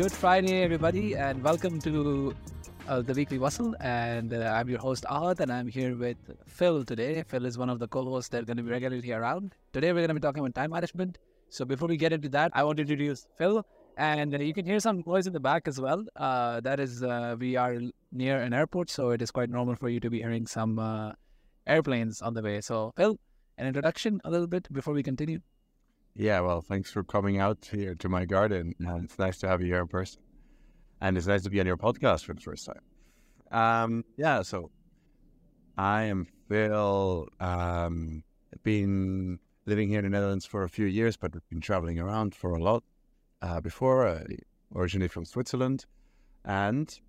Good Friday, everybody, and welcome to uh, the Weekly Bustle. And uh, I'm your host, Ahad, and I'm here with Phil today. Phil is one of the co hosts that are going to be regularly around. Today, we're going to be talking about time management. So, before we get into that, I want to introduce Phil. And uh, you can hear some noise in the back as well. Uh, that is, uh, we are near an airport, so it is quite normal for you to be hearing some uh, airplanes on the way. So, Phil, an introduction a little bit before we continue. Yeah, well, thanks for coming out here to my garden. And it's nice to have you here in person. And it's nice to be on your podcast for the first time. Um, yeah, so I am Phil. Um, been living here in the Netherlands for a few years, but been traveling around for a lot uh, before, uh, originally from Switzerland. And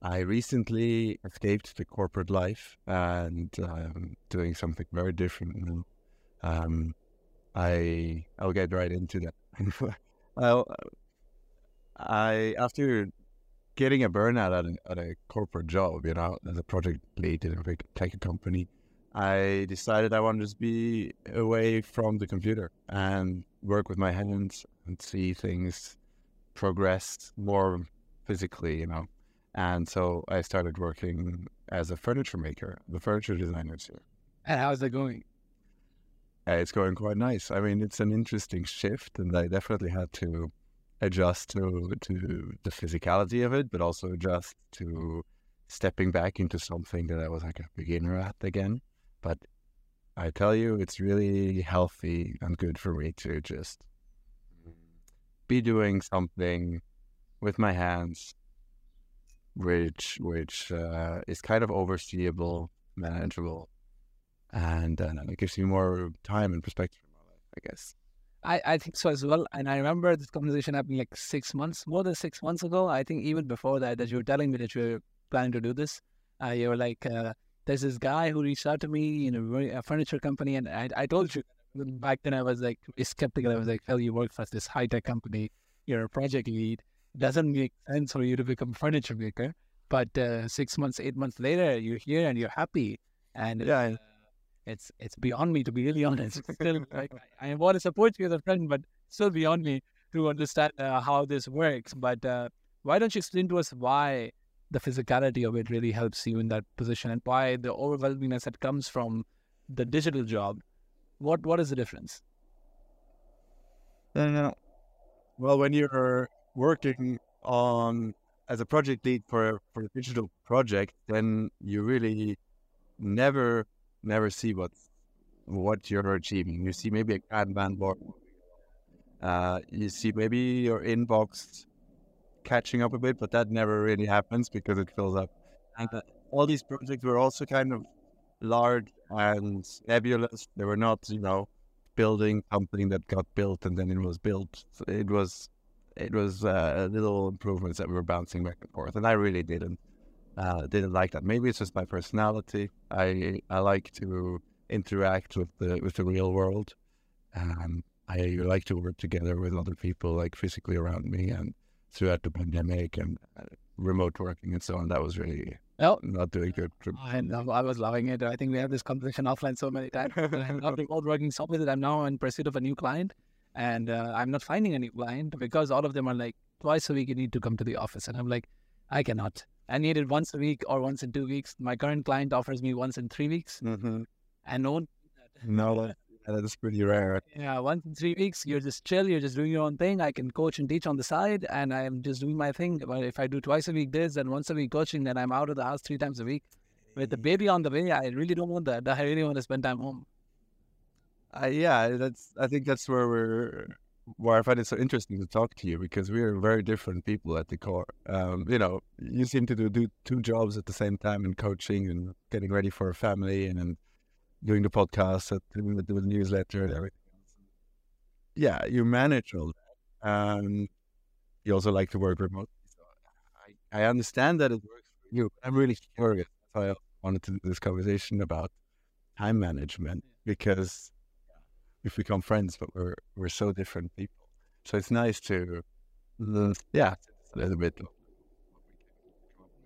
I recently escaped the corporate life and um, doing something very different now. Um, I I'll get right into that. well, I after getting a burnout at a, at a corporate job, you know, as a project lead in a big tech company, I decided I wanted to be away from the computer and work with my hands and see things progress more physically, you know. And so I started working as a furniture maker, the furniture designers here. And how's it going? Uh, it's going quite nice. I mean, it's an interesting shift, and I definitely had to adjust to to the physicality of it, but also adjust to stepping back into something that I was like a beginner at again. But I tell you, it's really healthy and good for me to just be doing something with my hands, which which uh, is kind of overseeable, manageable, and uh, it gives you more time and perspective in my life, I guess. I, I think so as well. And I remember this conversation happening like six months, more than six months ago. I think even before that, that you were telling me that you were planning to do this. Uh, you were like, uh, there's this guy who reached out to me in a, a furniture company. And I, I told you back then, I was like skeptical. I was like, hell, you work for this high tech company, you're a project lead. Doesn't make sense for you to become a furniture maker. But uh, six months, eight months later, you're here and you're happy. And Yeah, it's it's beyond me to be really honest. Still I, I want to support you as a friend, but still beyond me to understand uh, how this works. But uh, why don't you explain to us why the physicality of it really helps you in that position, and why the overwhelmingness that comes from the digital job? What what is the difference? Uh, well, when you're working on as a project lead for for a digital project, then you really never never see what what you're achieving. You see maybe a Kanban board. Uh, you see maybe your inbox catching up a bit, but that never really happens because it fills up. And uh, all these projects were also kind of large and nebulous. They were not, you know, building something that got built and then it was built. So it was it was uh, little improvements that we were bouncing back and forth, and I really didn't uh, didn't like that. Maybe it's just my personality. I I like to interact with the with the real world. Um, I like to work together with other people, like physically around me, and throughout the pandemic and uh, remote working and so on. That was really Well, not doing good. I, know, I was loving it. I think we have this conversation offline so many times. I'm not remote working so that I'm now in pursuit of a new client, and uh, I'm not finding a new client because all of them are like twice a week you need to come to the office, and I'm like, I cannot. I need it once a week or once in two weeks. My current client offers me once in three weeks, Mhm. and no one. No, that, that is pretty rare. Yeah, once in three weeks, you're just chill. You're just doing your own thing. I can coach and teach on the side, and I'm just doing my thing. But if I do twice a week this and once a week coaching, then I'm out of the house three times a week. With the baby on the way, I really don't want that. I really want to spend time home. Uh, yeah, that's. I think that's where we're. Where I find it so interesting to talk to you because we are very different people at the core. Um, you know, you seem to do, do two jobs at the same time in coaching and getting ready for a family and, then doing the podcast, and doing the, the newsletter and everything. Yeah, you manage all that. Um, you also like to work remotely. So I, I understand that it works for you. I'm really curious. That's why I wanted to do this conversation about time management because we've become friends, but we're we're so different people. So it's nice to, uh, yeah, a little bit.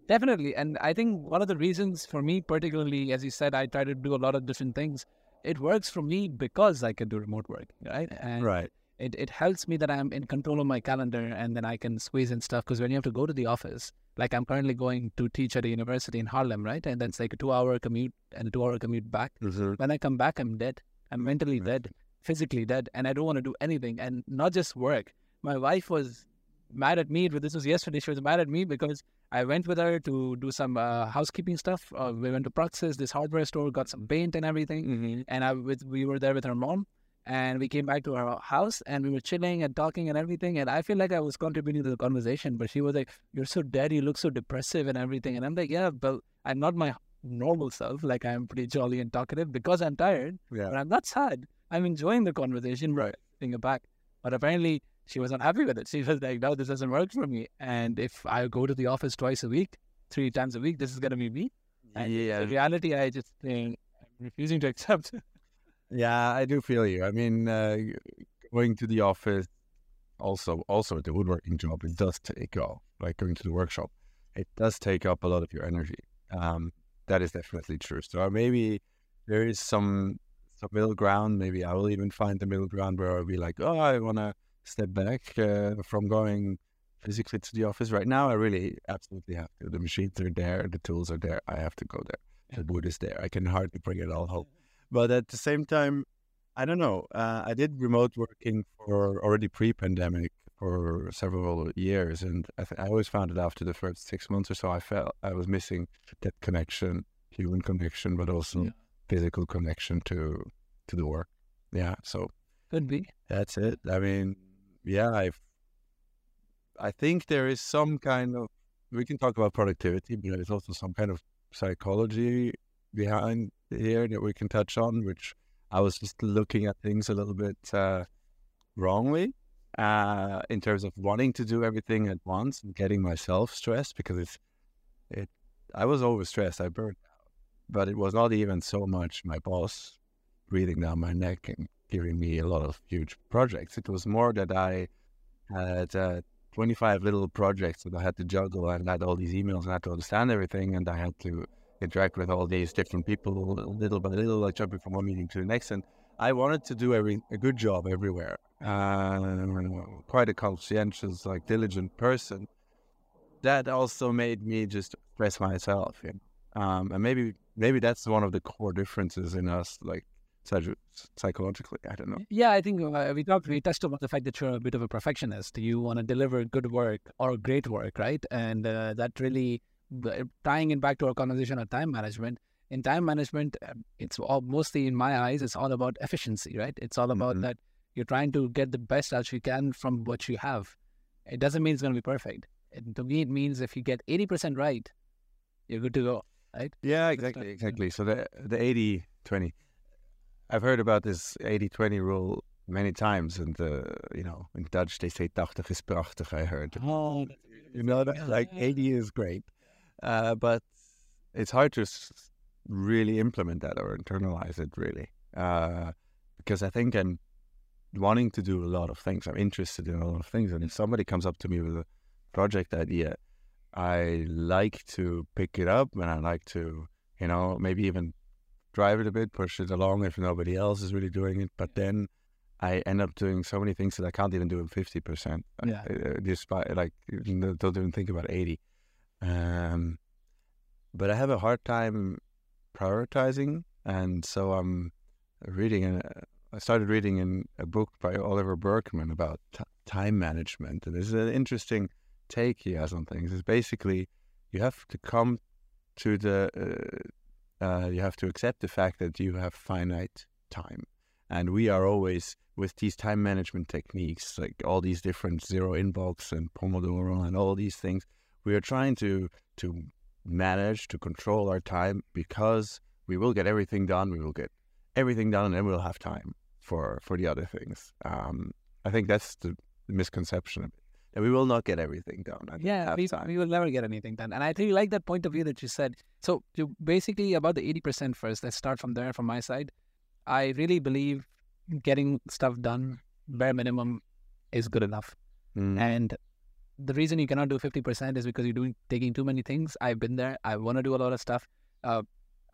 Definitely. And I think one of the reasons for me, particularly, as you said, I try to do a lot of different things. It works for me because I can do remote work, right? And Right. it, it helps me that I'm in control of my calendar and then I can squeeze in stuff. Because when you have to go to the office, like I'm currently going to teach at a university in Haarlem, right? And that's like a two hour commute and a two hour commute back. When I come back, I'm dead. I'm mentally dead, physically dead, and I don't want to do anything and not just work. My wife was mad at me. This was yesterday. She was mad at me because I went with her to do some uh, housekeeping stuff. Uh, we went to Praxis, this hardware store, got some paint and everything. Mm-hmm. And I with, we were there with her mom. And we came back to her house and we were chilling and talking and everything. And I feel like I was contributing to the conversation, but she was like, You're so dead. You look so depressive and everything. And I'm like, Yeah, but I'm not my normal self. Like, I'm pretty jolly and talkative because I'm tired. Yeah. But I'm not sad. I'm enjoying the conversation, right? Bring it back. But apparently, she was unhappy with it. She was like, no, this doesn't work for me. And if I go to the office twice a week, three times a week, this is going to be me. And Yeah. The reality, I just think I'm refusing to accept. Yeah, I do feel you. I mean, uh, going to the office, also, also the woodworking job, it does take off. Like going to the workshop, it does take up a lot of your energy. Um, that is definitely true. So maybe there is some some middle ground. Maybe I will even find the middle ground where I'll be like, oh, I want to step back uh, from going physically to the office. Right now, I really absolutely have to. The machines are there, the tools are there. I have to go there. The wood is there. I can hardly bring it all home. But at the same time, I don't know. Uh, I did remote working for already pre-pandemic for several years, and I, th- I always found it after the first six months or so, I felt I was missing that connection, human connection, but also Yeah. Physical connection to to the work. Yeah, so Could be. that's it. I mean, yeah, I I think there is some kind of we can talk about productivity, but there's also some kind of psychology behind here that we can touch on, which I was just looking at things a little bit uh, wrongly uh, in terms of wanting to do everything at once and getting myself stressed because it's it. I was overstressed. I burned but it was not even so much my boss breathing down my neck and giving me a lot of huge projects. It was more that I had uh, 25 little projects that I had to juggle and I had all these emails and I had to understand everything and I had to interact with all these different people little by little, like jumping from one meeting to the next. And I wanted to do every a good job everywhere. Uh, quite a conscientious, like diligent person. That also made me just express myself. You know? Um, and maybe maybe that's one of the core differences in us, like psych- psychologically. I don't know. Yeah, I think uh, we talked, we touched about the fact that you're a bit of a perfectionist. You want to deliver good work or great work, right? And uh, that really tying it back to our conversation on time management. In time management, um, it's all mostly in my eyes, it's all about efficiency, right? It's all about Mhm. that you're trying to get the best out you can from what you have. It doesn't mean it's going to be perfect. And to me, it means if you get 80% right, you're good to go, right? Yeah, exactly, exactly. So the the 80 20. I've heard about this 80 20 rule many times and uh, you know, in Dutch they say 80 is prachtig, I heard. Oh, You know that like 80 is great. Uh, but it's hard to really implement that or internalize it really. Uh, because I think I'm wanting to do a lot of things. I'm interested in a lot of things and if somebody comes up to me with a project idea, I like to pick it up and I like to, you know, maybe even drive it a bit, push it along if nobody else is really doing it. But then I end up doing so many things that I can't even do in 50%. Yeah. Uh, despite, like, don't even think about 80. Um, but I have a hard time prioritizing. And so I'm reading, and I started reading in a book by Oliver Burkeman about t- time management. And this is an interesting take he has on things. Is basically you have to come to the, uh, uh, you have to accept the fact that you have finite time. And we are always with these time management techniques, like all these different zero inbox and Pomodoro and all these things, we are trying to to manage to control our time because we will get everything done. We will get everything done, and then we'll have time for for the other things. Um, I think that's the, the misconception of it. That we will not get everything done. and Yeah, we, time. we will never get anything done. And I really like that point of view that you said. So, you basically, about the 80% first, let's start from there from my side. I really believe getting stuff done, bare minimum, is good enough. Mm. And the reason you cannot do 50% is because you're doing taking too many things. I've been there. I want to do a lot of stuff. Uh,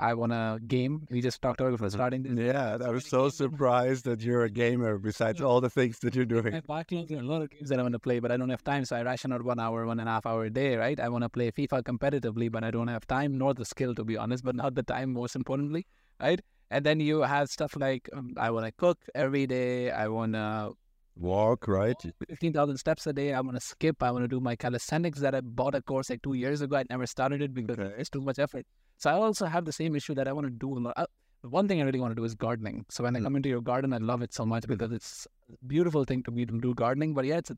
I want a game. We just talked about before starting this. Yeah, I was so surprised that you're a gamer besides all the things that you're My doing. backlog, there are a lot of games that I want to play, but I don't have time. So I ration out one hour, one and a half hour a day, right? I want to play FIFA competitively, but I don't have time nor the skill, to be honest, but not the time, most importantly, right? And then you have stuff like um, I want to cook every day. I want to Walk, right? 15,000 steps a day. I want to skip. I want to do my calisthenics that I bought a course like two years ago. I never started it because Okay. it's too much effort. So I also have the same issue that I want to do a lot. The one thing I really want to do is gardening. So when I Mm. come into your garden, I love it so much because it's a beautiful thing to me to do gardening. But yeah, it's a,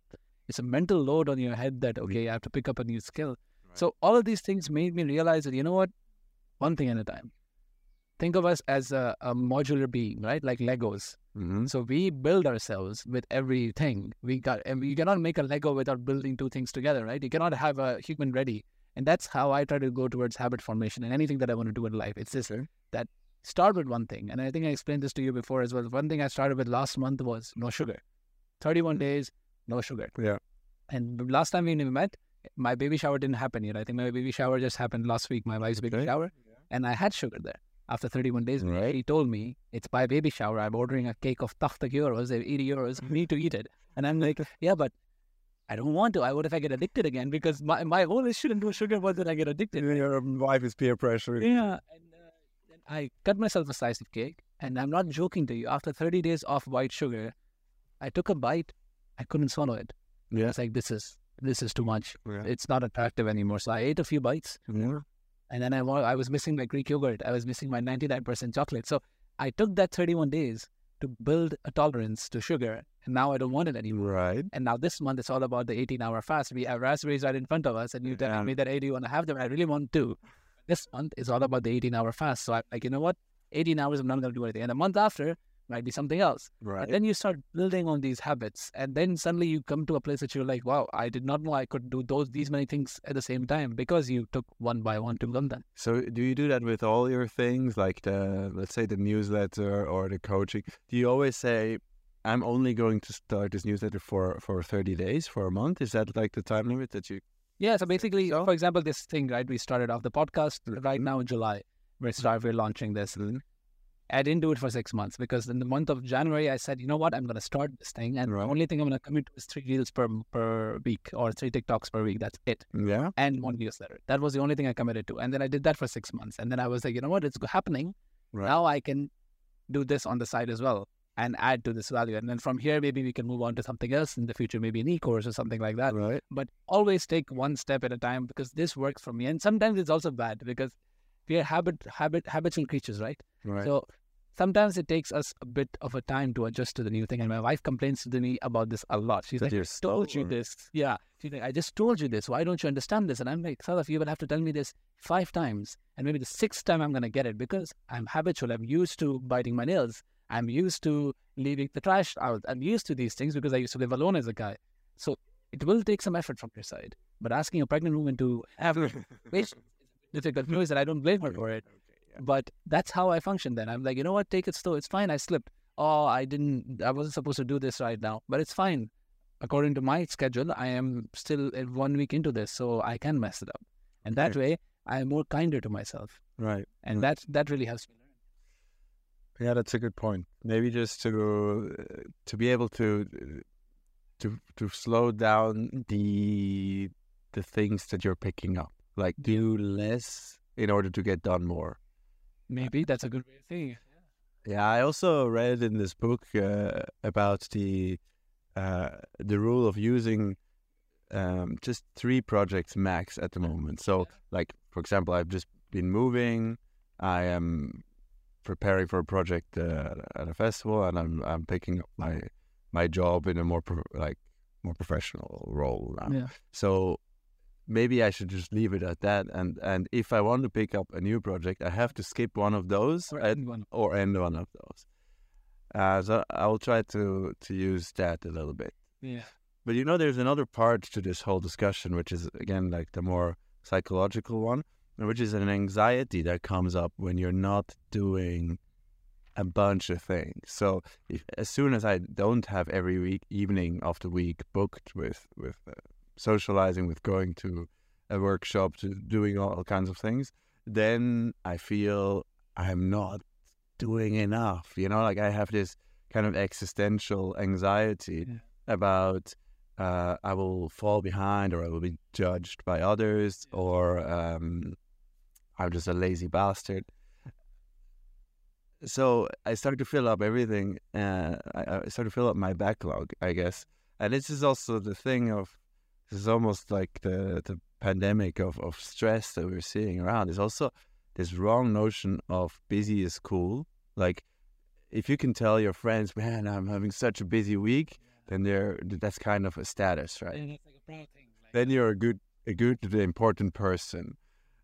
it's a mental load on your head that, okay, I have to pick up a new skill. Right. So all of these things made me realize that, you know what? One thing at a time. Think of us as a, a modular being, right? Like Legos. Mm-hmm. So we build ourselves with everything. We got, and you cannot make a Lego without building two things together, right? You cannot have a human ready. And that's how I try to go towards habit formation and anything that I want to do in life. It's this that start with one thing. And I think I explained this to you before as well. One thing I started with last month was no sugar. 31 days, no sugar. Yeah. And last time we met, my baby shower didn't happen yet. I think my baby shower just happened last week, my wife's baby Okay. shower. And I had sugar there. After 31 days, Right. he told me, it's my baby shower. I'm ordering a cake of 80 euros, 80 euros. Need to eat it. And I'm like, yeah, but I don't want to. I would if I get addicted again? Because my, my whole issue into sugar was that I get addicted. Your wife is peer pressure. Yeah. And uh, then I cut myself a slice of cake. And I'm not joking to you. After 30 days off white sugar, I took a bite. I couldn't swallow it. Yeah. It's like, this is this is too much. Yeah. It's not attractive anymore. So I ate a few bites. yeah. And then I, I was missing my Greek yogurt. I was missing my 99% chocolate. So I took that 31 days to build a tolerance to sugar. And now I don't want it anymore. Right. And now this month, it's all about the 18 hour fast. We have raspberries right in front of us. And you tell me that, hey, do you want to have them? I really want to. This month is all about the 18 hour fast. So I'm like, you know what? 18 hours, I'm not going to do anything. And a month after, might be something else. Right. And then you start building on these habits. And then suddenly you come to a place that you're like, wow, I did not know I could do those these many things at the same time because you took one by one to learn them. So do you do that with all your things, like the let's say the newsletter or the coaching? Do you always say, "I'm only going to start this newsletter for for 30 days, for a month"? Is that like the time limit that you? Yeah. So basically, So? for example, this thing, right? We started off the podcast right mm-hmm. now in July. We're mm-hmm. start, we're launching this. Mm-hmm. I didn't do it for six months because in the month of January, I said, you know what, I'm going to start this thing. And Right. the only thing I'm going to commit to is three reels per, per week or three TikToks per week. That's it. Yeah. And one newsletter. That was the only thing I committed to. And then I did that for six months. And then I was like, you know what, it's happening. Right. Now I can do this on the side as well and add to this value. And then from here, maybe we can move on to something else in the future, maybe an e-course or something like that. Right. But always take one step at a time because this works for me. And sometimes it's also bad because we are habit, habit, habitual creatures, right? Right. So sometimes it takes us a bit of a time to adjust to the new thing. And my wife complains to me about this a lot. She's That like, I told you this. Yeah. She's like, I just told you this. Why don't you understand this? And I'm like, Salaf, you will have to tell me this five times. And maybe the sixth time I'm going to get it because I'm habitual. I'm used to biting my nails. I'm used to leaving the trash out. I'm used to these things because I used to live alone as a guy. So it will take some effort from your side. But asking a pregnant woman to have patience difficult news, and I don't blame her for it. But that's how I function then. I'm like, you know what? Take it slow. It's fine. I slipped. Oh, I didn't, I wasn't supposed to do this right now, but it's fine. According to my schedule, I am still one week into this, so I can mess it up. And that way, I am more kinder to myself. Right. And Right. that that really helps me learn. Yeah, that's a good point. Maybe just to to be able to to to slow down the the things that you're picking up, like do less in order to get done more. Maybe that's a good way of it. Yeah, I also read in this book uh, about the uh, the rule of using um, just three projects max at the moment. So, like for example, I've just been moving. I am preparing for a project uh, at a festival, and I'm I'm picking up my my job in a more pro- like more professional role now. Yeah. So maybe I should just leave it at that. And and if I want to pick up a new project, I have to skip one of those Or and- anyone. or end one of those. Uh, so I'll try to to use that a little bit. Yeah. But you know, there's another part to this whole discussion, which is again like the more psychological one, which is an anxiety that comes up when you're not doing a bunch of things. So if, as soon as I don't have every week evening of the week booked with with uh, socializing, with going to a workshop, to doing all kinds of things, then I feel I'm not doing enough. You know, like I have this kind of existential anxiety Yeah. about uh, I will fall behind or I will be judged by others or um, I'm just a lazy bastard. So I started to fill up everything. Uh, I, I started to fill up my backlog, I guess. And this is also the thing of this is almost like the the pandemic of, of stress that we're seeing around. There's also this wrong notion of busy is cool. Like if you can tell your friends, man, I'm having such a busy week, then they're that's kind of a status, right? Like a proud thing. Like, Then you're a good a good important person.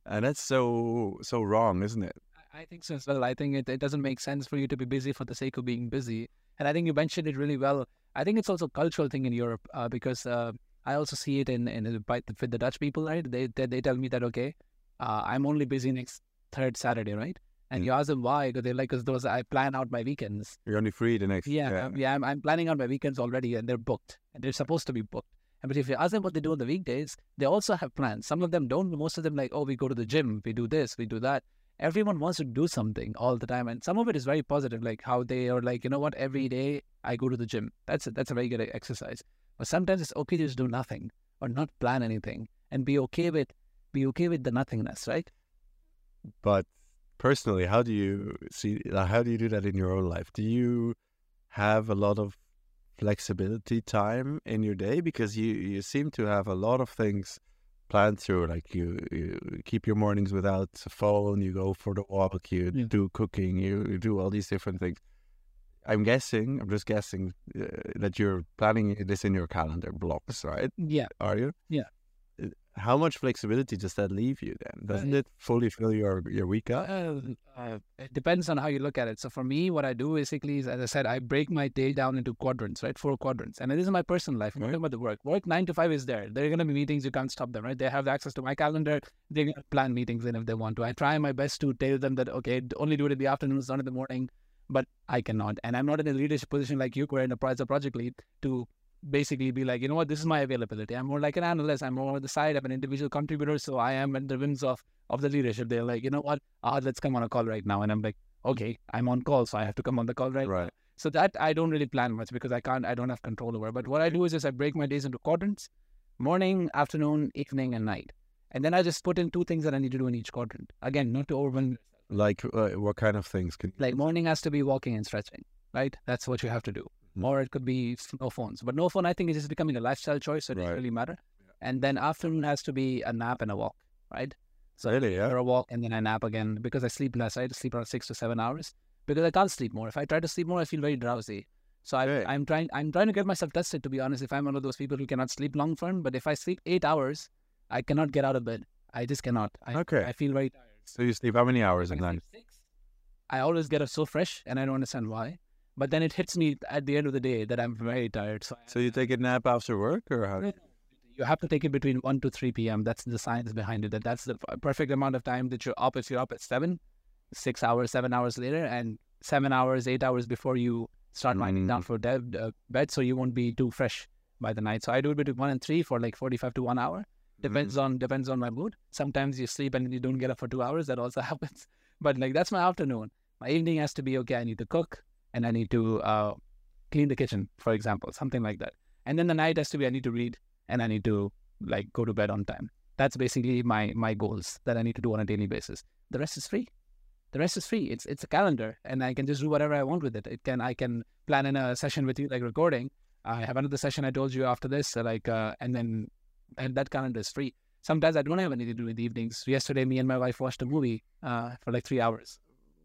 And that's so so wrong, isn't it? I- I think so as well. I think it, it doesn't make sense for you to be busy for the sake of being busy. And I think you mentioned it really well. I think it's also a cultural thing in Europe uh, because uh, I also see it in, in the- by the, with the Dutch people, right? They, they they tell me that okay, uh, I'm only busy next third Saturday, right? And Mm. you ask them why, because they're like, because those I plan out my weekends. You're only free the next Yeah, yeah. um, yeah, I'm, I'm planning out my weekends already, and they're booked, and they're supposed to be booked. And but if you ask them what they do on the weekdays, they also have plans. Some of them don't. Most of them like, oh, we go to the gym, we do this, we do that. Everyone wants to do something all the time, and some of it is very positive, like how they are like, you know what, every day I go to the gym. That's a, that's a very good exercise. But sometimes it's okay to just do nothing or not plan anything and be okay with be okay with the nothingness, right? But personally, how do you see? How do you do that in your own life? Do you have a lot of flexibility time in your day because you you seem to have a lot of things planned through. Like you, you keep your mornings without a phone. You go for the walk. You Yeah. do cooking. You, you do all these different things. I'm guessing. I'm just guessing uh, that you're planning this in your calendar blocks, right? Yeah. Are you? Yeah. Uh, How much flexibility does that leave you then? Doesn't Uh, it fully fill your your week up? Uh, uh, it depends on how you look at it. So for me, what I do basically is, as I said, I break my day down into quadrants, right? Four quadrants. And this is my personal life. I'm Right. talking about the work. Work nine to five is there. There are going to be meetings. You can't stop them, right? They have access to my calendar. They plan meetings in if they want to. I try my best to tell them that, okay, only do it in the afternoons, not in the morning. But I cannot. And I'm not in a leadership position like you were in a pro- a project lead to basically be like, you know what, this is my availability. I'm more like an analyst. I'm more on the side. I'm an individual contributor. So I am at the whims of of the leadership. They're like, you know what, ah, let's come on a call right now. And I'm like, okay, I'm on call, so I have to come on the call right, now. So that I don't really plan much because I can't, I don't have control over. But what I do is just I break my days into quadrants: morning, afternoon, evening, and night. And then I just put in two things that I need to do in each quadrant. Again, not to overwhelm. Like uh, what kind of things can Like morning has to be walking and stretching, right? That's what you have to do. Mhm. Or it could be no phones. But no phone, I think, is just becoming a lifestyle choice, so it doesn't really matter. And then afternoon has to be a nap and a walk, right? So really? Yeah. or a walk and then I nap again because I sleep less. I sleep around six to seven hours because I can't sleep more. If I try to sleep more, I feel very drowsy. So I. I'm trying. I'm trying to get myself tested. To be honest, if I'm one of those people who cannot sleep long term, but if I sleep eight hours, I cannot get out of bed. I just cannot. I, Okay. I feel very tired. So you sleep how many hours at night? six, I always get up so fresh, and I don't understand why. But then it hits me at the end of the day that I'm very tired. So, So you take a nap after work, or how? You have to take it between 1 to 3 p.m. That's the science behind it. That that's the perfect amount of time that you're up. If you're up at 7, 6 hours, 7 hours later, and 7 hours, 8 hours before you start winding down Mm. for de- uh, bed, so you won't be too fresh by the night. So I do it between 1 and 3 for like 45 to 1 hour. Depends on depends on my mood. Sometimes you sleep and you don't get up for 2 hours. That also happens. But like that's my afternoon. My evening has to be okay. I need to cook and I need to uh, clean the kitchen, for example, something like that. And then the night has to be I need to read and I need to like go to bed on time. That's basically my my goals that I need to do on a daily basis. The rest is free. The rest is free. It's it's a calendar, and I can just do whatever I want with it. It can I can plan in a session with you, like recording. I have another session I told you after this, like, uh, and then and that calendar is free. Sometimes I don't have anything to do in the evenings. Yesterday, me and my wife watched a movie uh, for like three hours.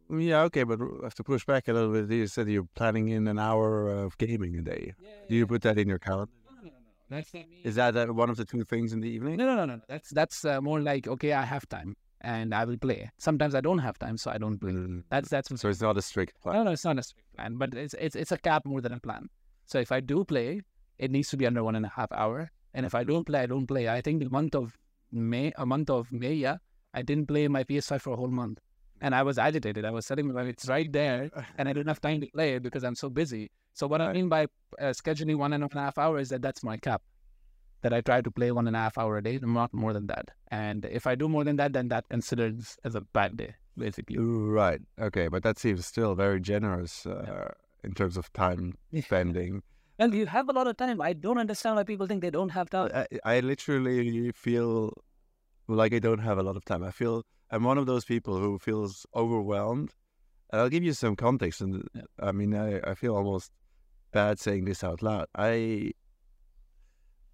Yeah, okay, but I have to push back a little bit. You said you're planning in an hour of gaming a day. Do you put that in your calendar? No, no, no, no. That's not me. Is that uh, one of the two things in the evening? No, no, no, no. no. That's that's uh, more like okay, I have time and I will play. Sometimes I don't have time, so I don't play. Mm. That's that's So it's not a strict plan. no, no. It's not a strict plan, but it's it's it's a cap more than a plan. So if I do play, it needs to be under one and a half hour. And if I don't play, I don't play. I think the month of May, a month of May, yeah, I didn't play my PS5 for a whole month, and I was agitated. I was telling myself it's right there, and I didn't have time to play it because I'm so busy. So what I mean by uh, scheduling one and a half hours is that that's my cap. That I try to play one and a half hour a day, not more than that. And if I do more than that, then that considers as a bad day. basically. Right. Okay, but that seems still very generous uh, in terms of time spending. And you have a lot of time. I don't understand why people think they don't have time. I, I literally feel like I don't have a lot of time. I feel I'm one of those people who feels overwhelmed. And I'll give you some context. And Yeah. I mean, I, I feel almost bad saying this out loud. I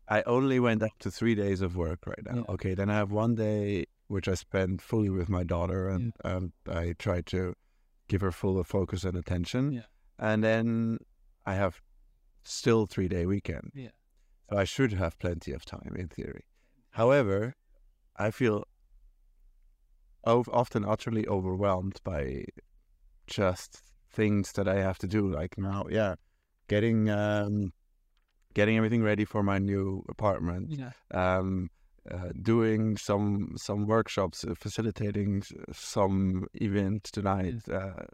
I only went up to three days of work right now. Yeah. Okay, then I have one day which I spend fully with my daughter, and, and I try to give her full focus and attention. Yeah. And then I have still three day weekend. Yeah. So I should have plenty of time in theory. However, I feel often utterly overwhelmed by just things that I have to do. Like now, yeah, getting um, getting everything ready for my new apartment. Yeah. Um, uh, doing some some workshops, uh, facilitating some event tonight, uh,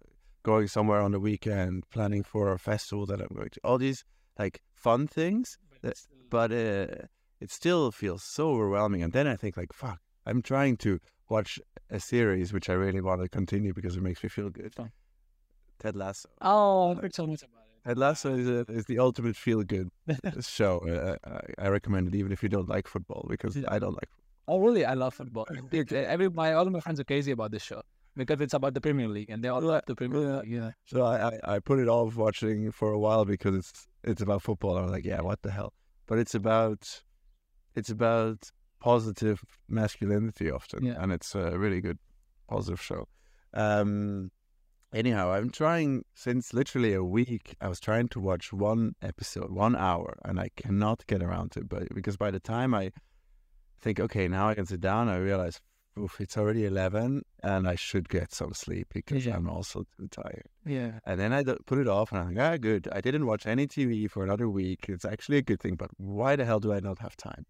going somewhere on the weekend, planning for a festival that I'm going to. All these like fun things, But Uh, but uh, it still feels so overwhelming. And then I think like, fuck, I'm trying to watch a series which I really want to continue because it makes me feel good. Fun. Ted Lasso. Oh, I've heard so much about it. Ted Lasso is, a, is the ultimate feel good show. Uh, I, I recommend it even if you don't like football because Yeah. I don't like. Oh, really? I love football. Every my all of my friends are crazy about this show because it's about the Premier League, and they all love the Premier. League. Yeah. So I, I, I put it off watching for a while because it's it's about football. I was like, yeah, what the hell? But it's about it's about positive masculinity often, Yeah. and it's a really good positive show. Um, anyhow, I'm trying since literally a week. I was trying to watch one episode, one hour, and I cannot get around to it. But because by the time I think, okay, now I can sit down, I realize. Oof, it's already 11 and I should get some sleep because Yeah. I'm also too tired. Yeah. And then I put it off, and I'm like, ah, good. I didn't watch any TV for another week. It's actually a good thing, but why the hell do I not have time?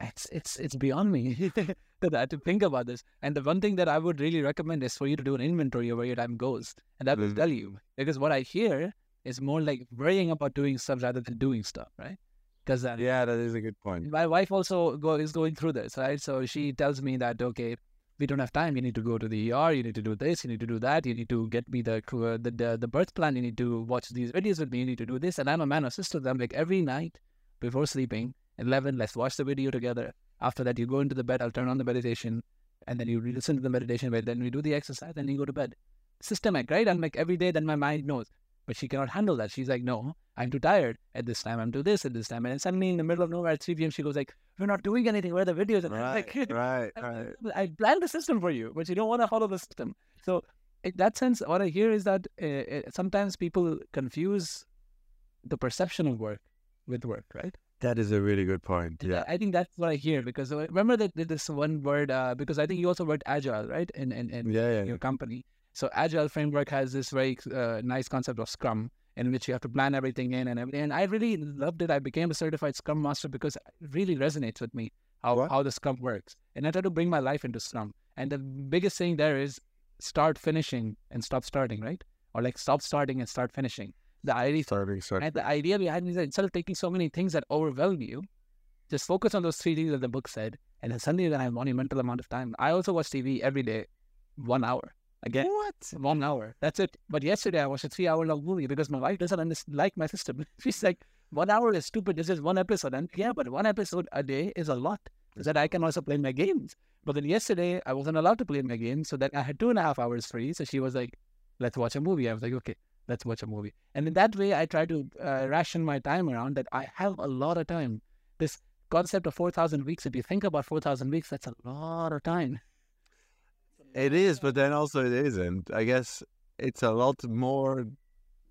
It's it's it's beyond me that I had to think about this. And the one thing that I would really recommend is for you to do an inventory of where your time goes, and that will Mhm. tell you. Because what I hear is more like worrying about doing stuff rather than doing stuff, right? Because uh, Yeah, that is a good point. my wife also go, is going through this, right? So she tells me that okay, we don't have time. You need to go to the ER. You need to do this. You need to do that. You need to get me the the the, the birth plan. You need to watch these videos with me. You need to do this. And I'm a man of systems. I'm like every night before sleeping, eleven. Let's watch the video together. After that, you go into the bed. I'll turn on the meditation, and then you listen to the meditation. But then we do the exercise, and you go to bed. Systemic, right? I'm like every day. Then my mind knows. But she cannot handle that. She's like, no, I'm too tired at this time. I'm do this at this time. And suddenly in the middle of nowhere at 3 p.m., she goes like, we're not doing anything. Where are the videos? And I'm Right, like, right, right. I planned the system for you, but you don't want to follow the system. So, in that sense, what I hear is that uh, uh, sometimes people confuse the perception of work with work, right? That is a really good point. Yeah. I think that's what I hear because uh, remember that this one word, uh, because I think you also worked agile, right? In, in, in Yeah, yeah. your company. So agile framework has this very uh, nice concept of Scrum, in which you have to plan everything in and everything. And I really loved it. I became a certified Scrum Master because it really resonates with me how What? how the Scrum works. And I try to bring my life into Scrum. And the biggest thing there is start finishing and stop starting, right? Or like stop starting and start finishing. The idea Starting, starting. and the idea behind is that instead of taking so many things that overwhelm you, just focus on those three things that the book said, and then suddenly you're gonna have monumental amount of time. I also watch TV every day, one hour. Again, What? one hour. That's it. But yesterday I watched a three-hour long movie because my wife doesn't underst- like my system. She's like, one hour is stupid. This is one episode, and yeah, but one episode a day is a lot. So that I can also play my games. But then yesterday I wasn't allowed to play my games, so then I had two and a half hours free. So she was like, "Let's watch a movie." I was like, "Okay." let's watch a movie. And in that way, I try to uh, ration my time around that I have a lot of time. This concept of 4,000 weeks, if you think about 4,000 weeks, that's a lot of time. It is, but then also it isn't. I guess it's a lot more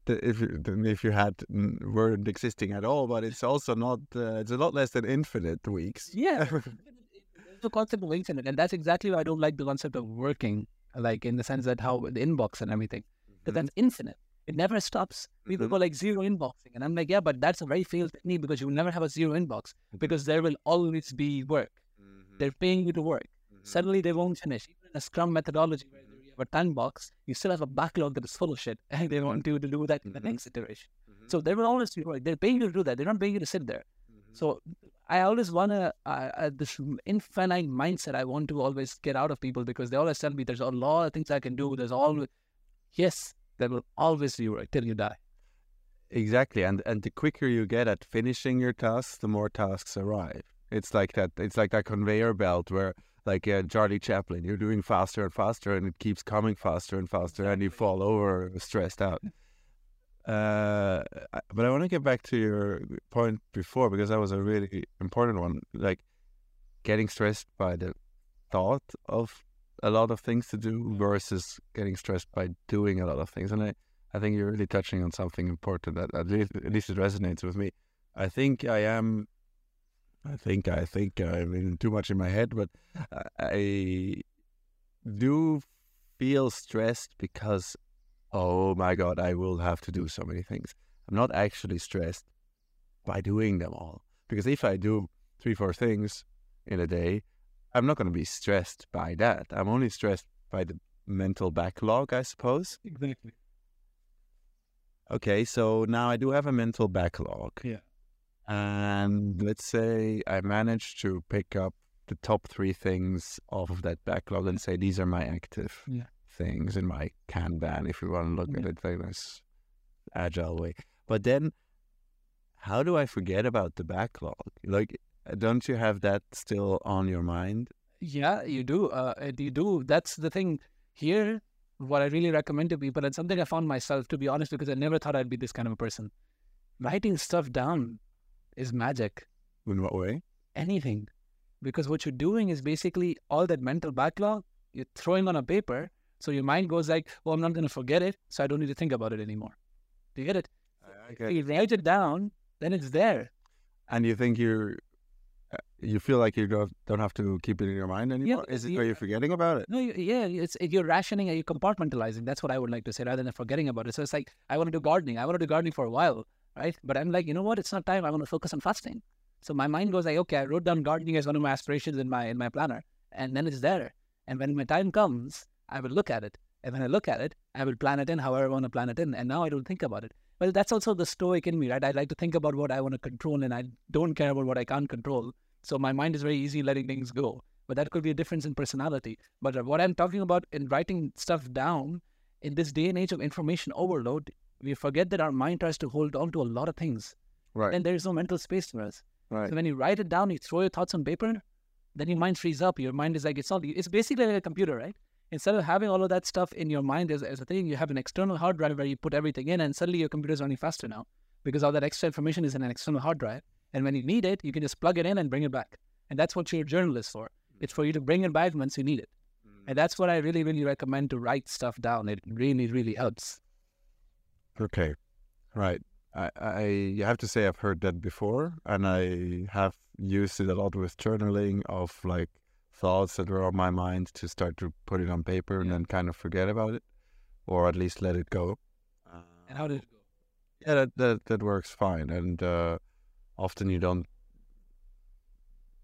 if you, than if you had n- weren't existing at all. But it's also not. Uh, it's a lot less than infinite weeks. Yeah. There's the concept of infinite. And that's exactly why I don't like the concept of working, like in the sense that how the inbox and everything, because that's infinite. It never stops. People Mhm. go like zero inboxing. And I'm like, yeah, but that's a very failed technique because you will never have a zero inbox because there will always be work. They're paying you to work. Suddenly they won't finish. A Scrum methodology where you have a time box, you still have a backlog that is full of shit, and they want you to do that in the Mhm. next iteration. So they will always be work. They're paying you to do that. They're not paying you to sit there. So I always wanna uh, uh, this infinite mindset. I want to always get out of people because they always tell me there's a lot of things I can do. There's always yes, there will always be work till you die. Exactly, and and the quicker you get at finishing your tasks, the more tasks arrive. It's like that. It's like that conveyor belt where, like uh, Charlie Chaplin, you're doing faster and faster, and it keeps coming faster and faster, and you fall over stressed out. Uh, but I want to get back to your point before because that was a really important one. Like getting stressed by the thought of a lot of things to do versus getting stressed by doing a lot of things. And I, I think you're really touching on something important that at least, at least it resonates with me. I think I am. I think I think uh, I'm in too much in my head, but I do feel stressed because, oh my god, I will have to do so many things. I'm not actually stressed by doing them all because if I do three, four things in a day, I'm not going to be stressed by that. I'm only stressed by the mental backlog, I suppose. Exactly. Okay, so now I do have a mental backlog. Yeah. And let's say I managed to pick up the top three things off of that backlog and say these are my active Yeah. things in my Kanban, if you want to look at Yeah. it in this agile way. But then, how do I forget about the backlog? Like, don't you have that still on your mind? Yeah, you do. Uh, you do. That's the thing here. What I really recommend to people, and something I found myself, to be honest, because I never thought I'd be this kind of a person. Writing stuff down is magic. In what way? Anything. Because what you're doing is basically all that mental backlog you're throwing on a paper. So your mind goes like, well, I'm not going to forget it. So I don't need to think about it anymore. Do you get it? If you write it down, then it's there. And you think you're, uh, you feel like you don't don't have to keep it in your mind anymore? Is it? yeah. Are you forgetting about it? No, you, yeah, it's you're rationing and you're compartmentalizing. That's what I would like to say, rather than forgetting about it. So it's like I want to do gardening. I want to do gardening for a while, right? But I'm like, you know what? It's not time. I want to focus on fasting. So my mind goes like, okay, I wrote down gardening as one of my aspirations in my in my planner, and then it's there. And when my time comes, I will look at it. And when I look at it, I will plan it in however I want to plan it in. And now I don't think about it. Well, that's also the stoic in me, right? I like to think about what I want to control, and I don't care about what I can't control. So my mind is very easy letting things go. But that could be a difference in personality. But what I'm talking about in writing stuff down in this day and age of information overload, we forget that our mind tries to hold on to a lot of things. Right. Then there is no mental space for us. right. So when you write it down, you throw your thoughts on paper, then your mind frees up. Your mind is like it's all it's basically like a computer, right? Instead of having all of that stuff in your mind as, as a thing, you have an external hard drive where you put everything in, and suddenly your computer is running faster now because all that extra information is in an external hard drive. And when you need it, you can just plug it in and bring it back. And that's what your journal is for. Mm. It's for you to bring it back once you need it. Mm. And that's what I really, really recommend to write stuff down. It really, really helps. Okay, right. I, I you have to say I've heard that before, and I have used it a lot with journaling of like thoughts that were on my mind to start to put it on paper and Yeah. then kind of forget about it, or at least let it go. And how did it go? Yeah, that that, that works fine, and uh, often you don't.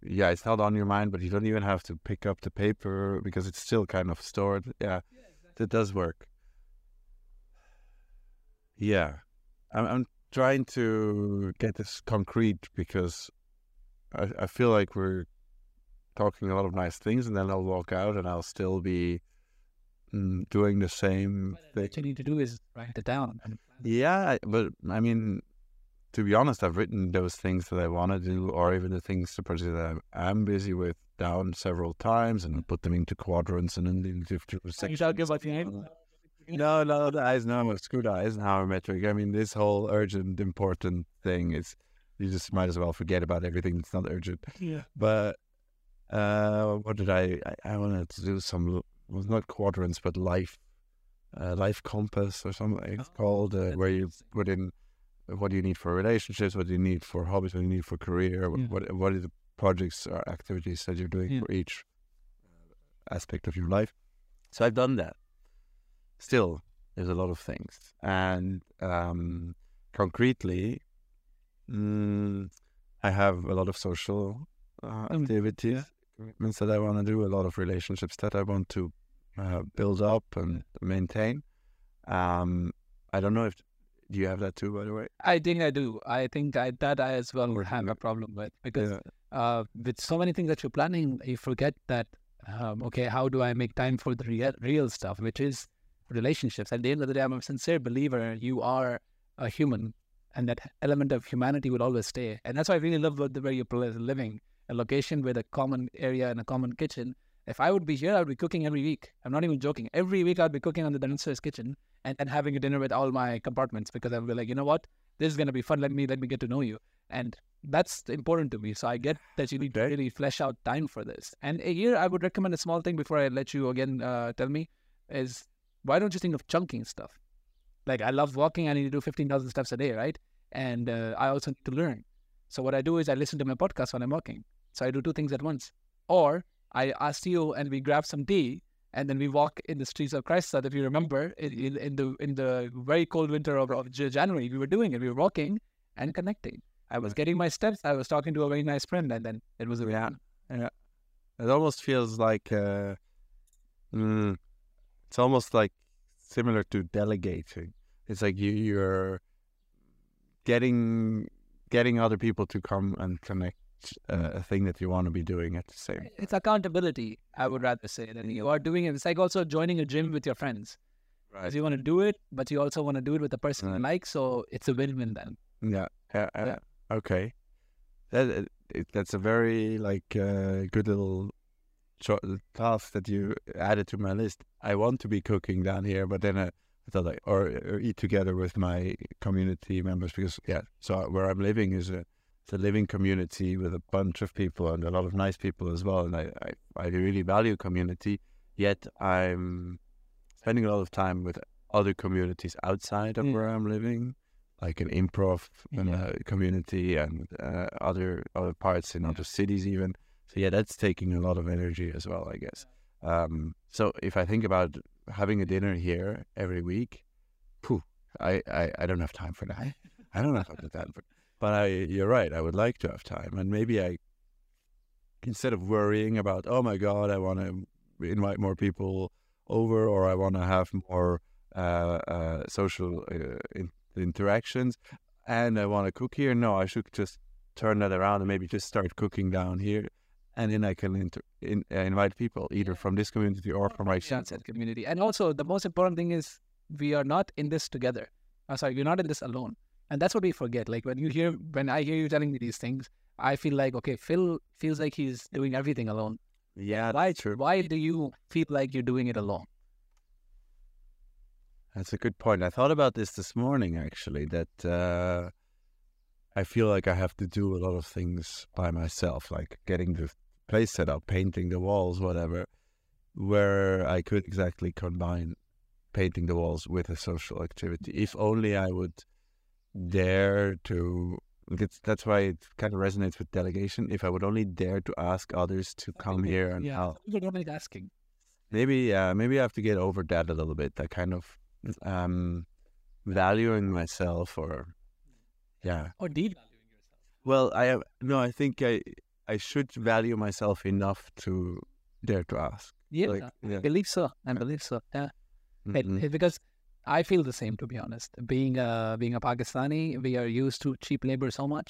Yeah, it's not on your mind, but you don't even have to pick up the paper because it's still kind of stored. Yeah, that does work. Yeah, I'm, I'm trying to get this concrete because I, I feel like we're talking a lot of nice things, and then I'll walk out and I'll still be mm, doing the same thing. What you need to do is write it down. Yeah, but I mean, to be honest, I've written those things that I want to do, or even the things that I'm busy with, down several times, and put them into quadrants and then into different you sections. talking about the name? No, no, the Eisenhower, screw the Eisenhower matrix. I mean, this whole urgent, important thing is you just might as well forget about everything that's not urgent. Yeah. But uh, what did I? I, I wanted to do some. Was not quadrants, but life, uh, life compass or something. It's Oh, called uh, where you put in what do you need for relationships, what do you need for hobbies, what do you need for career, what Yeah. what, what are the projects or activities that you're doing Yeah. for each aspect of your life. So I've done that. Still, there's a lot of things, and um, concretely, mm, I have a lot of social uh, Mm, activities, commitments that I want to do, a lot of relationships that I want to uh, build up and maintain. Um, I don't know if Do you have that too, by the way? I think I do. I think I, that I as well would have a problem with because Yeah. uh, with so many things that you're planning, you forget that, um, okay, how do I make time for the real, real stuff, which is relationships? At the end of the day, I'm a sincere believer you are a human and that element of humanity will always stay. And that's why I really love what the way you're living, a location with a common area and a common kitchen. If I would be here, I would be cooking every week. I'm not even joking. Every week I'd be cooking on the downstairs kitchen and, and having a dinner with all my compartments because I'd be like, you know what? This is gonna be fun. Let me let me get to know you. And that's important to me. So I get that you need to really flesh out time for this. And a year I would recommend a small thing before I let you again uh, tell me is why don't you think of chunking stuff? Like I love walking. I need to do fifteen thousand steps a day, right? And uh, I also need to learn. So what I do is I listen to my podcast when I'm walking. So I do two things at once. Or I ask you and we grab some tea and then we walk in the streets of Christchurch. If you remember, in, in, the in the very cold winter of, of January, we were doing it. We were walking and connecting. I was getting my steps. I was talking to a very nice friend, and then it was a Yeah. It almost feels like uh, mm, it's almost like similar to delegating. It's like you you're getting getting other people to come and connect uh, a thing that you want to be doing at the same. It's accountability. I would rather say than you are doing it. It's like also joining a gym with your friends. Right. You want to do it, but you also want to do it with the person you like. So it's a win-win then. Yeah. Yeah. Yeah. yeah. Okay. That it, it, that's a very like uh, good little task that you added to my list. I want to be cooking down here, but then uh, I thought like or, or eat together with my community members because yeah. So where I'm living is a it's a living community with a bunch of people and a lot of nice people as well, and I I, I really value community. Yet I'm spending a lot of time with other communities outside of Mm. where I'm living like an improv Yeah. uh, community and uh, other other parts in other cities even. So yeah, that's taking a lot of energy as well, I guess. Um, so if I think about having a dinner here every week, phew, I, I, I don't have time for that. I don't have time for. That. But I, you're right. I would like to have time, and maybe I, instead of worrying about, oh my god, I want to invite more people over, or I want to have more uh, uh, social uh, in- interactions, and I want to cook here. No, I should just turn that around and maybe just start cooking down here, and then I can inter- in, uh, invite people either from this community or from my outside community. And also, the most important thing is we are not in this together. Uh, sorry, we're not in this alone. And that's what we forget. Like when you hear, when I hear you telling me these things, I feel like, okay, Phil feels like he's doing everything alone. Yeah, Why, true. why do you feel like you're doing it alone? That's a good point. I thought about this this morning actually. That uh, I feel like I have to do a lot of things by myself, like getting the place set up, painting the walls, whatever. Where I could exactly combine painting the walls with a social activity. If only I would dare to. It's, that's why it kind of resonates with delegation. If I would only dare to ask others to come here and yeah, help people don't asking. maybe yeah maybe i have to get over that a little bit that kind of um valuing myself or yeah Or devaluing yourself. well i have no i think i i should value myself enough to dare to ask Yeah, Like, I yeah. believe so. I believe so. Yeah. Mhm. it- because I feel the same, to be honest. Being a being a Pakistani, we are used to cheap labor so much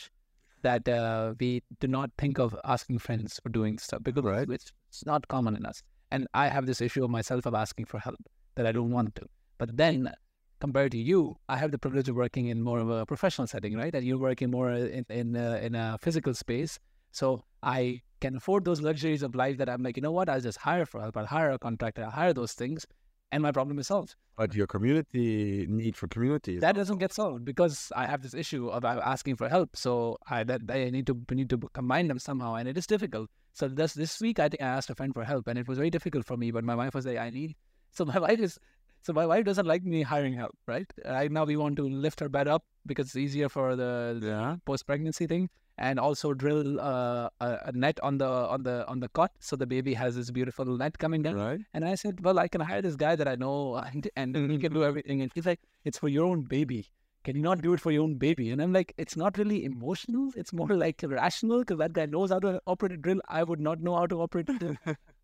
that uh, we do not think of asking friends for doing stuff because Right. it's, it's not common in us. And I have this issue of myself of asking for help that I don't want to. But then, compared to you, I have the privilege of working in more of a professional setting, right? And you're working more in in uh, in a physical space, so I can afford those luxuries of life that I'm like, you know what? I'll just hire for help. I'll hire a contractor. I'll hire those things, and my problem is solved. but your community need for community That doesn't get solved because I have this issue of uh, asking for help. So I that I need to need to combine them somehow, and it is difficult. So this this week, I think I asked a friend for help, and it was very difficult for me. But my wife was like, "I need." So my wife is. So my wife doesn't like me hiring help, right? Right now we want to lift her bed up because it's easier for the yeah post pregnancy thing, and also drill uh, a, net on the on the on the cot so the baby has this beautiful net coming down. right And I said, well, I can hire this guy that I know and, and he can do everything. And he's like, it's for your own baby. Can you not do it for your own baby? And I'm like, it's not really emotional. It's more like rational because that guy knows how to operate a drill. I would not know how to operate a drill.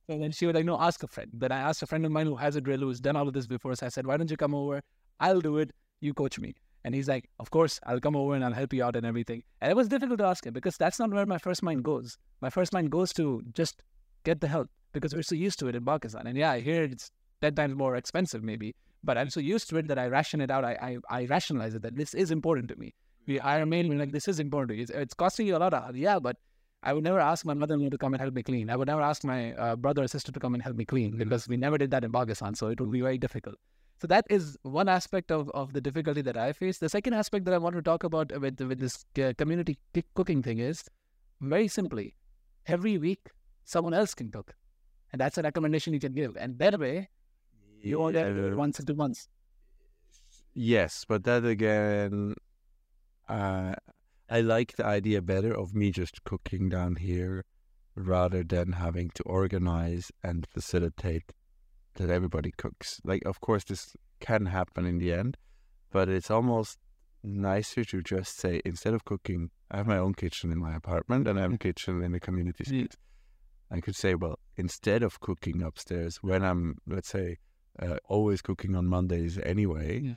and then she was like, no, ask a friend. Then I asked a friend of mine who has a drill who's done all of this before. So I said, why don't you come over? I'll do it. You coach me. And he's like, Of course, I'll come over and I'll help you out and everything. And it was difficult to ask him because that's not where my first mind goes. My first mind goes to just get the help because we're so used to it in Pakistan. And yeah, I hear it's 10 times more expensive, maybe, but I'm so used to it that I ration it out. I, I, I rationalize it that this is important to me. We hire mail, like, this is important to you. It's, it's costing you a lot of, yeah, but I would never ask my mother-in-law to come and help me clean. I would never ask my uh, brother or sister to come and help me clean because we never did that in Pakistan. So it would be very difficult. So that is one aspect of, of the difficulty that I face. The second aspect that I want to talk about with with this uh, community cooking thing is very simply, every week someone else can cook, and that's a recommendation you can give. And that way, you order Yeah, once in two months. Yes, but that again, uh, I like the idea better of me just cooking down here rather than having to organize and facilitate that everybody cooks. Like, of course, this can happen in the end, but it's almost nicer to just say instead of cooking, I have my own kitchen in my apartment and I have a kitchen in the community space. I could say, well, instead of cooking upstairs, when I'm, let's say, uh, always cooking on Mondays anyway, Yeah.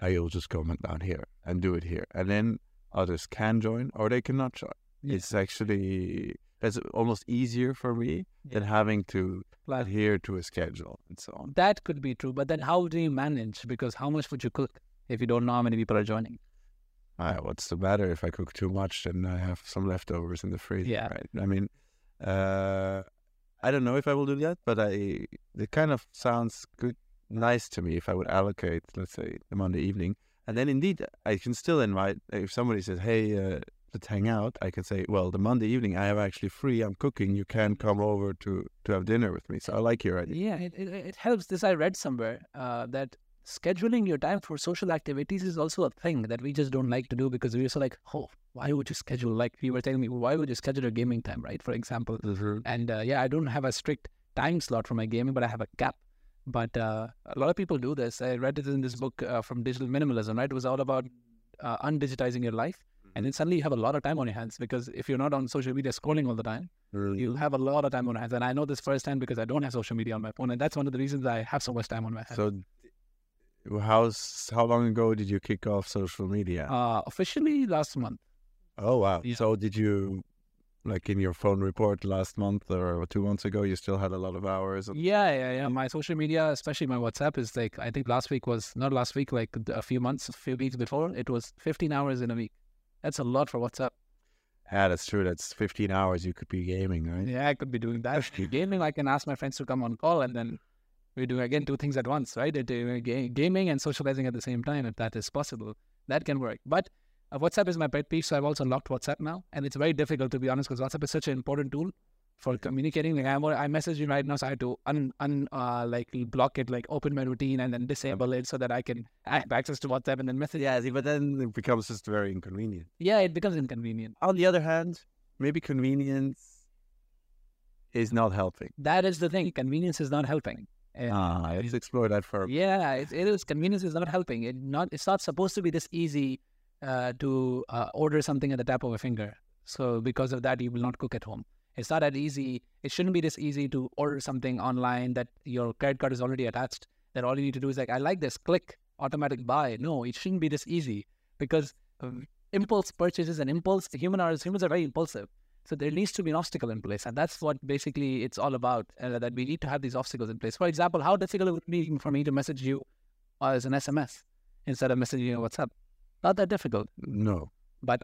I'll just come down here and do it here. And then others can join or they cannot join. Yeah. It's actually, it's almost easier for me than having to adhere to a schedule and so on. that could be true, but then how do you manage? Because how much would you cook if you don't know how many people are joining? Uh, what's the matter if I cook too much and I have some leftovers in the freezer? Yeah. Right. I mean, uh, I don't know if I will do that, but I it kind of sounds good, nice to me if I would allocate, let's say, the Monday evening, and then indeed I can still invite. If somebody says, "Hey, uh, let's hang out," I can say, "Well, the Monday evening I have actually free. I'm cooking. You can come over to to have dinner with me." So I like your idea. Yeah, it, it, it helps. This I read somewhere uh, that scheduling your time for social activities is also a thing that we just don't like to do because we're so like, oh, why would you schedule? Like you were telling me, why would you schedule your gaming time, right? For example. And uh, yeah, I don't have a strict time slot for my gaming, but I have a cap. But uh, a lot of people do this. I read it in this book uh, from Digital Minimalism, right? It was all about uh, undigitizing your life. And then suddenly you have a lot of time on your hands because if you're not on social media scrolling all the time, you'll have a lot of time on your hands. And I know this firsthand because I don't have social media on my phone. And that's one of the reasons I have so much time on my hands. So, how's how long ago did you kick off social media? uh, officially last month. Oh wow! Yeah. So did you, like in your phone report last month or two months ago, you still had a lot of hours? Yeah, yeah, yeah. My social media, especially my WhatsApp, is like I think last week was not last week, like a few months, a few weeks before. It was 15 hours in a week. That's a lot for WhatsApp. yeah, that's true. That's fifteen hours you could be gaming, right? Yeah, I could be doing that. Gaming, I can ask my friends to come on call, and then we do again two things at once, right? It, uh, ga- gaming and socializing at the same time, if that is possible, that can work. But uh, WhatsApp is my pet peeve, so I've also locked WhatsApp now, and it's very difficult to be honest because WhatsApp is such an important tool for communicating. Like I'm, I message you right now, so I have to un, un uh, like block it, like open my routine and then disable it so that I can have access to WhatsApp and then message. Yeah, see, but then it becomes just very inconvenient. Yeah, it becomes inconvenient. On the other hand, maybe convenience is not helping. That is the thing. Convenience is not helping. Uh, Ah, let's explore that further. Yeah, it, it is. Convenience is not helping. It not. It's not supposed to be this easy uh, to uh, order something at the tap of a finger. So because of that, you will not cook at home. It's not that easy. It shouldn't be this easy to order something online that your credit card is already attached. That all you need to do is like, I like this, click, automatic buy. No, it shouldn't be this easy because um, impulse purchases and impulse human are humans are very impulsive. So there needs to be an obstacle in place, and that's what basically it's all about. Uh, that we need to have these obstacles in place. For example, how difficult would it would be for me to message you as an SMS instead of messaging you on WhatsApp? Not that difficult, No. but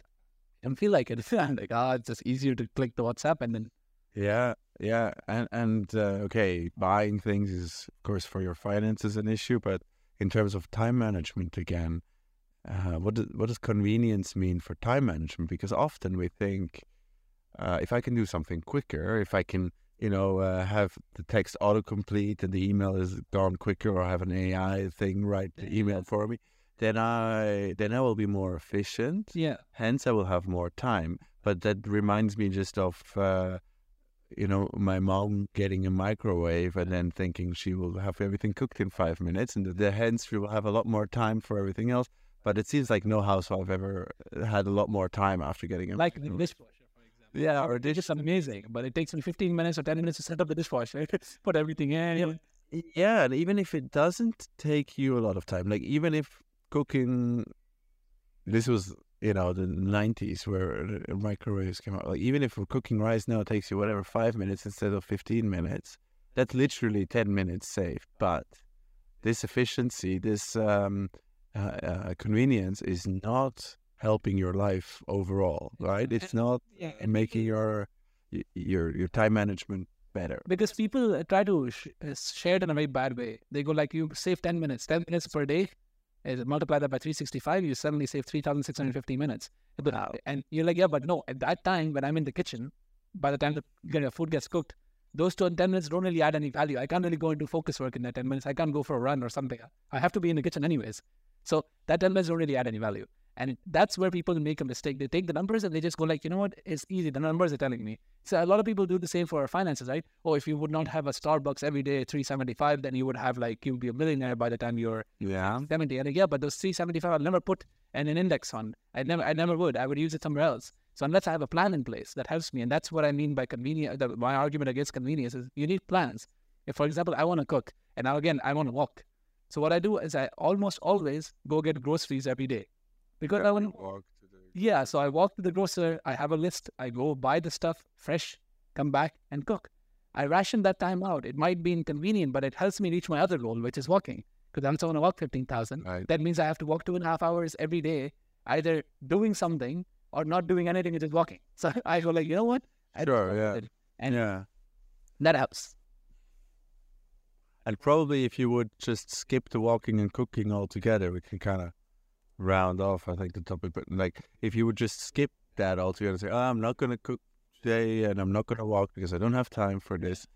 don't feel like it. I'm like, ah, it's just easier to click the WhatsApp and then Yeah, yeah, and and uh, okay, buying things is of course for your finances an issue, but in terms of time management again, uh, what does what does convenience mean for time management? Because often we think, uh, if I can do something quicker, if I can, you know, uh, have the text autocomplete and the email is gone quicker, or have an AI thing write the email for me, then I then I will be more efficient yeah, hence I will have more time. But that reminds me just of, uh, you know, my mom getting a microwave and then thinking she will have everything cooked in five minutes, and the hence she will have a lot more time for everything else. But it seems like no housewife ever had a lot more time after getting a like the microwave. dishwasher, for example. Yeah, or It's just amazing, but it takes me 15 minutes or 10 minutes to set up the dishwasher, put everything in. Yeah, and even if it doesn't take you a lot of time, like even if cooking this was you know the '90s where microwaves came out. Like even if we're cooking rice now, it takes you whatever five minutes instead of 15 minutes. That's literally 10 minutes saved. But this efficiency, this um, uh, uh, convenience, is not helping your life overall, right? It's not Yeah. making your your your time management better. because people uh, try to sh- uh, share it in a very bad way. They go like, you save 10 minutes, 10 minutes per day, is multiply that by 365, you suddenly save 3,650 mm. minutes. But, And you're like, yeah, but no, at that time when I'm in the kitchen, by the time the you know, food gets cooked, those two 10 minutes don't really add any value. I can't really go and do focus work in that 10 minutes. I can't go for a run or something. I have to be in the kitchen anyways. So that 10 minutes don't really add any value. And that's where people make a mistake. They take the numbers and they just go like, you know what, it's easy. The numbers are telling me. So a lot of people do the same for our finances, right? Oh, if you would not have a Starbucks every day, 375, then you would have like, you'd be a millionaire by the time you're Yeah. 70. And yeah, but those 375, I'll never put in an index fund. I never, I never would. I would use it somewhere else. So unless I have a plan in place that helps me, and that's what I mean by convenience. My argument against convenience is you need plans. If, for example, I want to cook, and now again I want to walk. So what I do is I almost always go get groceries every day, because I want. Yeah, so I walk to the grocer. I have a list. I go buy the stuff fresh, come back and cook. I ration that time out. It might be inconvenient, but it helps me reach my other goal, which is walking. Because I'm someone to walk 15,000. Right. That means I have to walk two and a half hours every day, either doing something or not doing anything, which is walking. So I go like, you know what? I Sure, yeah. And yeah. that helps. And probably if you would just skip the walking and cooking altogether, we can kind of round off, I think, the topic. But like, if you would just skip that altogether and say, oh, I'm not going to cook today and I'm not going to walk because I don't have time for this,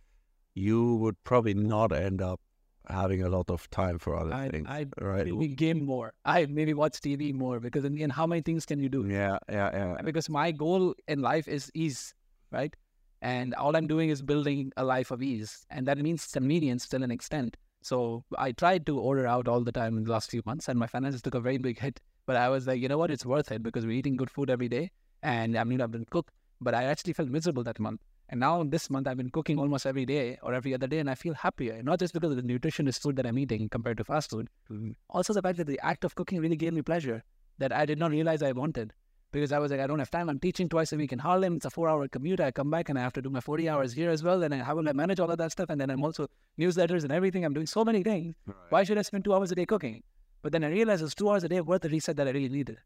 you would probably not end up having a lot of time for other I, things. I right? maybe game more. I maybe watch TV more because in the end, how many things can you do? Yeah, yeah, yeah. because my goal in life is ease, right? And all I'm doing is building a life of ease, and that means convenience to an extent. So I tried to order out all the time in the last few months, and my finances took a very big hit. But I was like, you know what? It's worth it because we're eating good food every day, and I mean, I've been cook, but I actually felt miserable that month. And now this month, I've been cooking almost every day or every other day, and I feel happier. Not just because of the nutritionist food that I'm eating compared to fast food, mm, also the fact that the act of cooking really gave me pleasure that I did not realize I wanted because I was like, I don't have time. I'm teaching twice a week in Haarlem. It's a four hour commute. I come back and I have to do my 40 mm-hmm. hours here as well. And I, how will I manage all of that stuff? And then I'm also newsletters and everything. I'm doing so many things. Why should I spend two hours a day cooking? But then I realized it's two hours a day worth the reset that I really needed.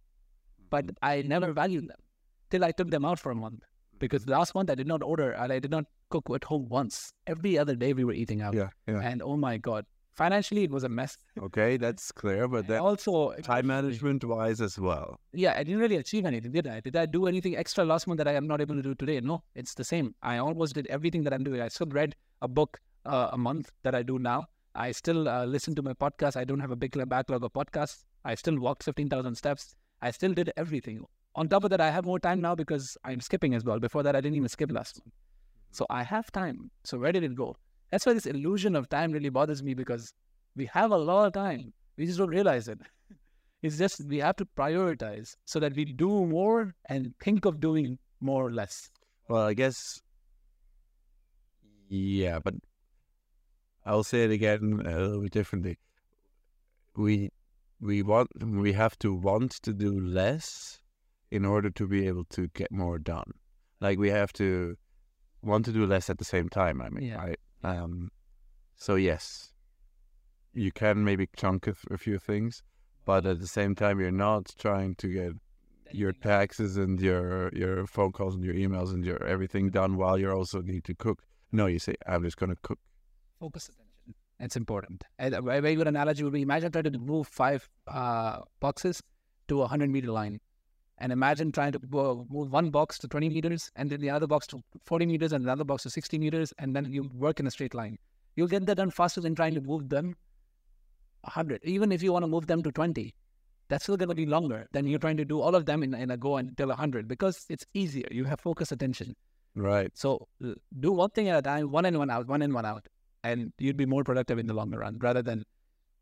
But mm-hmm. I never valued them till I took them out for a month. Because last month I did not order and I did not cook at home once. Every other day we were eating out. Yeah, yeah. And oh my God, financially it was a mess. Okay, that's clear. But then also, time management wise as well. yeah, I didn't really achieve anything, did I? Did I do anything extra last month that I am not able to do today? No, it's the same. I almost did everything that I'm doing. I still read a book uh, a month that I do now. I still uh, listen to my podcast. I don't have a big backlog of podcasts. I still walked 15,000 steps. I still did everything. On top of that, I have more time now because I'm skipping as well. Before that, I didn't even skip last month. So I have time. So where did it go? That's why this illusion of time really bothers me because we have a lot of time. We just don't realize it. It's just we have to prioritize so that we do more and think of doing more or less. Well, I guess, yeah, but I'll say it again a little bit differently. We we want we have to want to do less in order to be able to get more done. Like we have to want to do less at the same time. I mean, Yeah. right? Um, so yes, you can maybe chunk a, a few things, but at the same time, you're not trying to get your taxes and your your phone calls and your emails and your everything done while you also need to cook. No, you say I'm just gonna cook. Focus attention. It's important. And a very good analogy would be imagine trying to move five uh, boxes to a 100 meter line. And imagine trying to move one box to 20 meters and then the other box to 40 meters and another box to 60 meters. And then you work in a straight line. You'll get that done faster than trying to move them 100. Even if you want to move them to 20, that's still going to be longer than you're trying to do all of them in, in a go until 100 because it's easier. You have focus attention. Right. So do one thing at a time, one in, one out, one in, one out, and you'd be more productive in the longer run rather than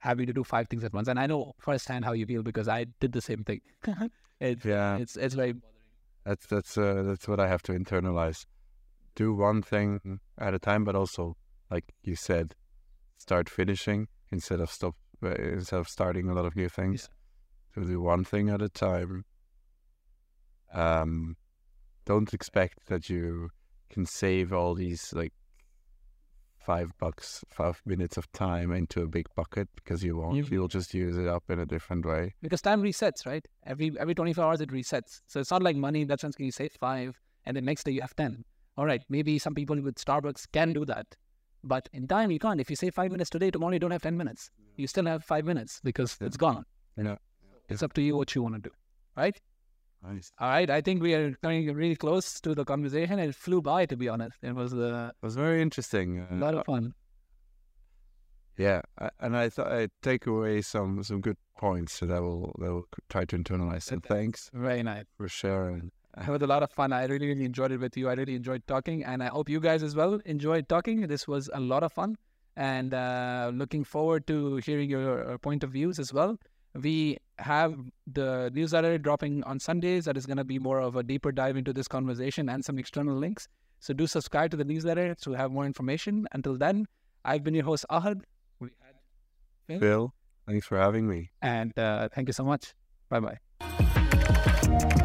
having to do five things at once. And I know firsthand how you feel because I did the same thing. it's, Yeah. it's it's very That's that's uh, that's what I have to internalize. Do one thing at a time, but also, like you said, start finishing instead of stop uh, instead of starting a lot of new things. to do one thing at a time. Um, don't expect that you can save all these like five bucks, five minutes of time into a big bucket because you won't. You- You'll just use it up in a different way. because time resets, right? Every every 24 hours it resets. So it's not like money in that sense. Can you save five and the next day you have 10? All right, maybe some people with Starbucks can do that, but in time you can't. If you save five minutes today, tomorrow you don't have 10 minutes. You still have five minutes because Yeah. it's gone. Yeah. It's up to you what you want to do, right? Nice. All right, I think we are coming really close to the conversation. It flew by, to be honest. It was uh, It was very interesting. a Uh, lot of fun. Yeah, I- and I thought I'd take away some some good points that I will that will try to internalize. And thanks Very nice. for sharing. It was a lot of fun. I really, really enjoyed it with you. I really enjoyed talking, and I hope you guys as well enjoyed talking. This was a lot of fun, and uh, looking forward to hearing your uh, point of views as well. We have the newsletter dropping on Sundays. That is going to be more of a deeper dive into this conversation and some external links. So do subscribe to the newsletter to have more information. Until then, I've been your host Ahad. We had Phil, Phil, thanks for having me. and uh, thank you so much. Bye bye.